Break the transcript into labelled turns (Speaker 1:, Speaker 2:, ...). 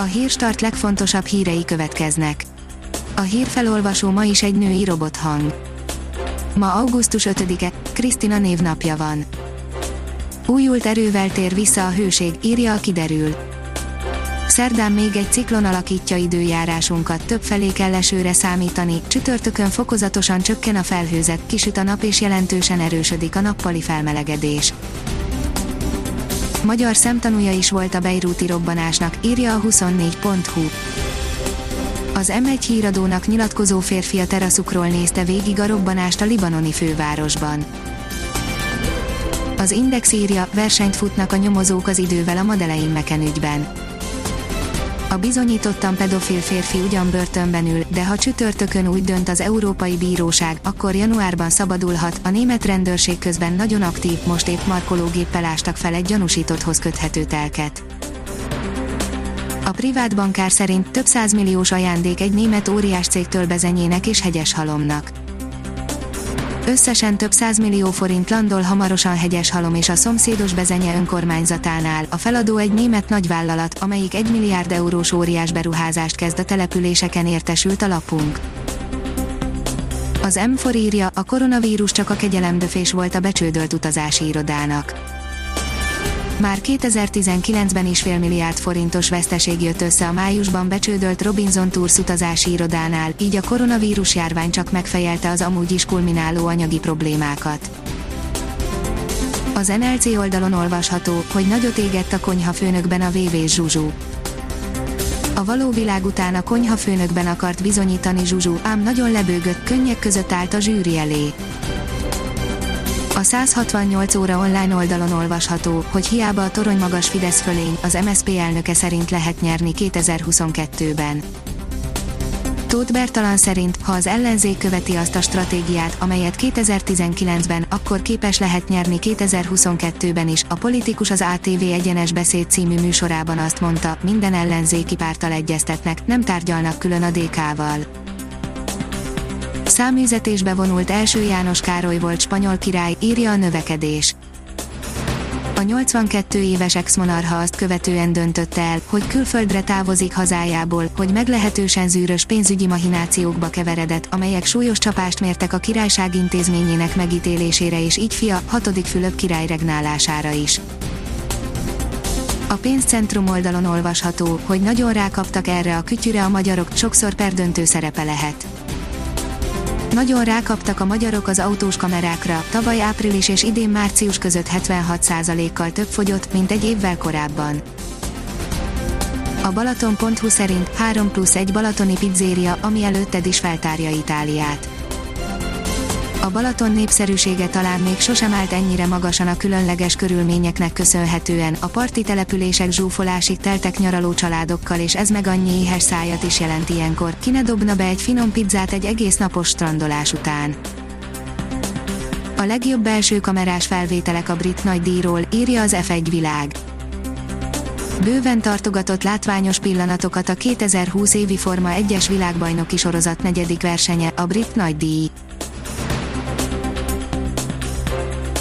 Speaker 1: A hírstart legfontosabb hírei következnek. A hírfelolvasó ma is egy női robothang. Ma augusztus 5-e, Krisztina névnapja van. Újult erővel tér vissza a hőség, írja a kiderül. Szerdán még egy ciklon alakítja időjárásunkat, több felé kell esőre számítani, csütörtökön fokozatosan csökken a felhőzet, kisüt a nap és jelentősen erősödik a nappali felmelegedés. Magyar szemtanúja is volt a Beiruti robbanásnak, írja a 24.hu. Az M1 híradónak nyilatkozó férfi a teraszukról nézte végig a robbanást a libanoni fővárosban. Az Index írja, versenyt futnak a nyomozók az idővel a Madeleine Meken ügyben. A bizonyítottan pedofil férfi ugyan börtönben ül, de ha csütörtökön úgy dönt az Európai Bíróság, akkor januárban szabadulhat. A német rendőrség közben nagyon aktív, most épp markológéppel ástak fel egy gyanúsítotthoz köthető telket. A privát bankár szerint több százmilliós ajándék egy német óriás cégtől bezenyének és hegyes halomnak. Összesen több százmillió forint landol hamarosan hegyes halom és a szomszédos bezenye önkormányzatánál. A feladó egy német nagyvállalat, amelyik egy milliárd eurós óriás beruházást kezd a településeken értesült a lapunk. Az M4 írja, a koronavírus csak a kegyelemdöfés volt a becsődölt utazási irodának már 2019-ben is félmilliárd forintos veszteség jött össze a májusban becsődölt Robinson Tours utazási irodánál, így a koronavírus járvány csak megfejelte az amúgy is kulmináló anyagi problémákat. Az NLC oldalon olvasható, hogy nagyot égett a konyha főnökben a VV Zsuzsú. A való világ után a konyha főnökben akart bizonyítani Zsuzsú, ám nagyon lebőgött, könnyek között állt a zsűri elé. A 168 óra online oldalon olvasható, hogy hiába a torony magas Fidesz fölény, az MSZP elnöke szerint lehet nyerni 2022-ben. Tóth Bertalan szerint, ha az ellenzék követi azt a stratégiát, amelyet 2019-ben, akkor képes lehet nyerni 2022-ben is. A politikus az ATV Egyenes Beszéd című műsorában azt mondta, minden ellenzéki pártal egyeztetnek, nem tárgyalnak külön a DK-val. Száműzetésbe vonult első János Károly volt spanyol király, írja a növekedés. A 82 éves ex-monarha azt követően döntötte el, hogy külföldre távozik hazájából, hogy meglehetősen zűrös pénzügyi mahinációkba keveredett, amelyek súlyos csapást mértek a királyság intézményének megítélésére és így fia, hatodik Fülöp király regnálására is. A pénzcentrum oldalon olvasható, hogy nagyon rákaptak erre a kütyüre a magyarok, sokszor perdöntő szerepe lehet nagyon rákaptak a magyarok az autós kamerákra, tavaly április és idén március között 76%-kal több fogyott, mint egy évvel korábban. A Balaton.hu szerint 3 plusz 1 balatoni pizzéria, ami előtted is feltárja Itáliát. A Balaton népszerűsége talán még sosem állt ennyire magasan a különleges körülményeknek köszönhetően, a parti települések zsúfolásig teltek nyaraló családokkal és ez meg annyi éhes szájat is jelent ilyenkor, ki ne dobna be egy finom pizzát egy egész napos strandolás után. A legjobb belső kamerás felvételek a brit nagydíjról, írja az F1 világ. Bőven tartogatott látványos pillanatokat a 2020 évi Forma 1-es világbajnoki sorozat negyedik versenye, a brit nagydíj.